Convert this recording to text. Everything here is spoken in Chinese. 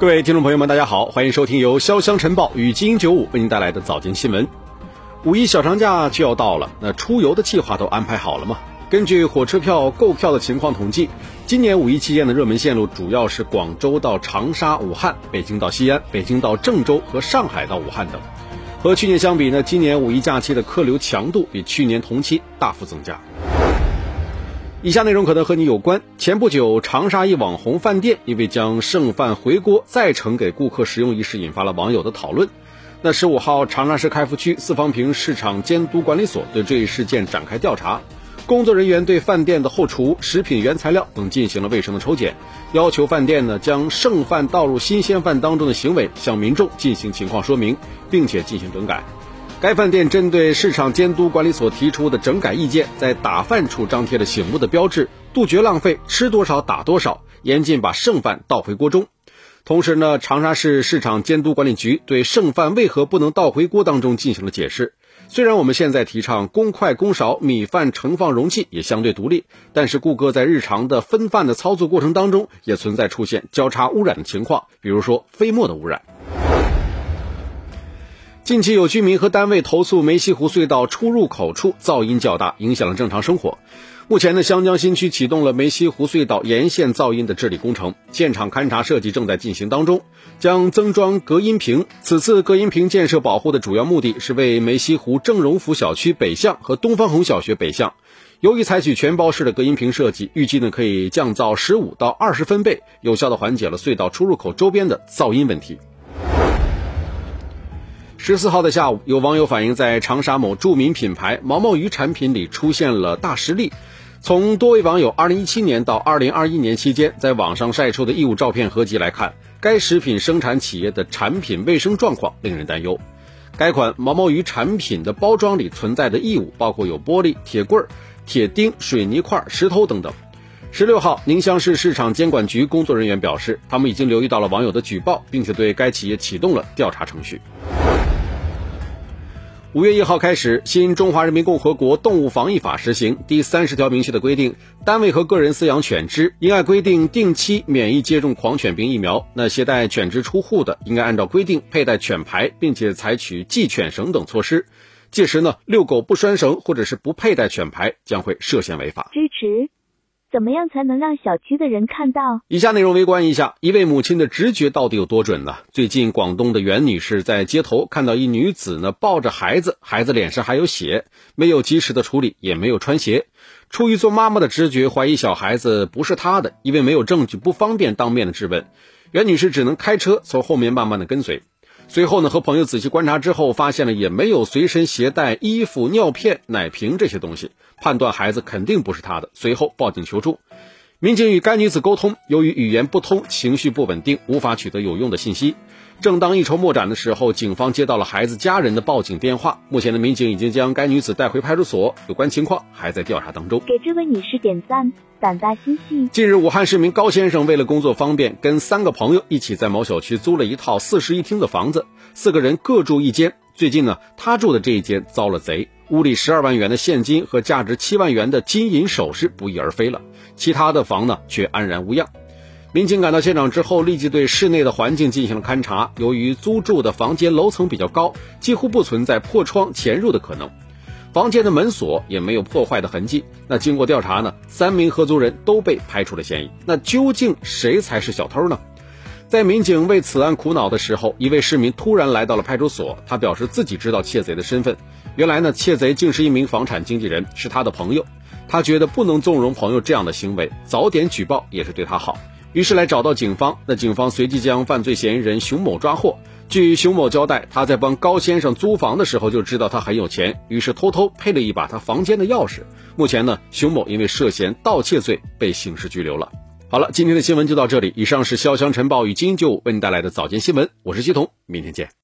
各位听众朋友们，大家好，欢迎收听由潇湘晨报与金鹰九五为您带来的早间新闻。五一小长假就要到了，那出游的计划都安排好了吗？根据火车票购票的情况统计，今年五一期间的热门线路主要是广州到长沙、武汉、北京到西安、北京到郑州和上海到武汉等。和去年相比呢，今年五一假期的客流强度比去年同期大幅增加。以下内容可能和你有关。前不久，长沙一网红饭店因为将剩饭回锅再盛给顾客食用一事，引发了网友的讨论。那十五号，长沙市开福区四方坪市场监督管理所对这一事件展开调查，工作人员对饭店的后厨、食品原材料等进行了卫生的抽检，要求饭店呢将剩饭倒入新鲜饭当中的行为向民众进行情况说明，并且进行整改。该饭店针对市场监督管理所提出的整改意见，在打饭处张贴了醒目的标志，杜绝浪费，吃多少打多少，严禁把剩饭倒回锅中。同时呢，长沙市市场监督管理局对剩饭为何不能倒回锅当中进行了解释。虽然我们现在提倡公筷公勺，米饭盛放容器也相对独立，但是顾客在日常的分饭的操作过程当中，也存在出现交叉污染的情况，比如说飞沫的污染。近期有居民和单位投诉梅溪湖隧道出入口处噪音较大，影响了正常生活。目前呢，湘江新区启动了梅溪湖隧道沿线噪音的治理工程，现场勘查设计正在进行当中，将增装隔音屏。此次隔音屏建设保护的主要目的是为梅溪湖正荣府小区北向和东方红小学北向。由于采取全包式的隔音屏设计，预计呢可以降噪十五到二十分贝，有效的缓解了隧道出入口周边的噪音问题。十四号的下午，有网友反映，在长沙某著名品牌毛毛鱼产品里出现了大实粒。从多位网友2017年到2021年期间在网上晒出的异物照片合集来看，该食品生产企业的产品卫生状况令人担忧。该款毛毛鱼产品的包装里存在的异物包括有玻璃、铁棍、铁钉、水泥块、石头等等。十六号，宁乡市市场监管局工作人员表示，他们已经留意到了网友的举报，并且对该企业启动了调查程序。五月一号开始，新《中华人民共和国动物防疫法》实行。第三十条明确的规定，单位和个人饲养犬只，应按规定定期免疫接种狂犬病疫苗。那携带犬只出户的，应该按照规定佩戴犬牌，并且采取系犬绳等措施。届时呢，遛狗不拴绳或者是不佩戴犬牌，将会涉嫌违法。支持。怎么样才能让小区的人看到？以下内容围观一下，一位母亲的直觉到底有多准呢？最近，广东的袁女士在街头看到一女子呢抱着孩子，孩子脸上还有血，没有及时的处理，也没有穿鞋。出于做妈妈的直觉，怀疑小孩子不是她的，因为没有证据，不方便当面的质问，袁女士只能开车从后面慢慢的跟随。随后呢，和朋友仔细观察之后，发现了也没有随身携带衣服、尿片、奶瓶这些东西，判断孩子肯定不是他的。随后报警求助，民警与该女子沟通，由于语言不通、情绪不稳定，无法取得有用的信息。正当一筹莫展的时候，警方接到了孩子家人的报警电话。目前的民警已经将该女子带回派出所，有关情况还在调查当中。给这位女士点赞，胆大心细。近日，武汉市民高先生为了工作方便，跟三个朋友一起在某小区租了一套四室一厅的房子，四个人各住一间。最近呢，他住的这一间遭了贼，屋里十二万元的现金和价值七万元的金银首饰不翼而飞了，其他的房呢却安然无恙。民警赶到现场之后，立即对室内的环境进行了勘查。由于租住的房间楼层比较高，几乎不存在破窗潜入的可能，房间的门锁也没有破坏的痕迹。那经过调查呢，三名合租人都被排除了嫌疑。那究竟谁才是小偷呢？在民警为此案苦恼的时候，一位市民突然来到了派出所，他表示自己知道窃贼的身份。原来呢，窃贼竟是一名房产经纪人，是他的朋友。他觉得不能纵容朋友这样的行为，早点举报也是对他好。于是来找到警方，那警方随即将犯罪嫌疑人熊某抓获。据熊某交代，他在帮高先生租房的时候就知道他很有钱，于是偷偷配了一把他房间的钥匙。目前呢，熊某因为涉嫌盗窃罪被刑事拘留了。好了，今天的新闻就到这里。以上是潇湘晨报与金九为您带来的早间新闻，我是西彤，明天见。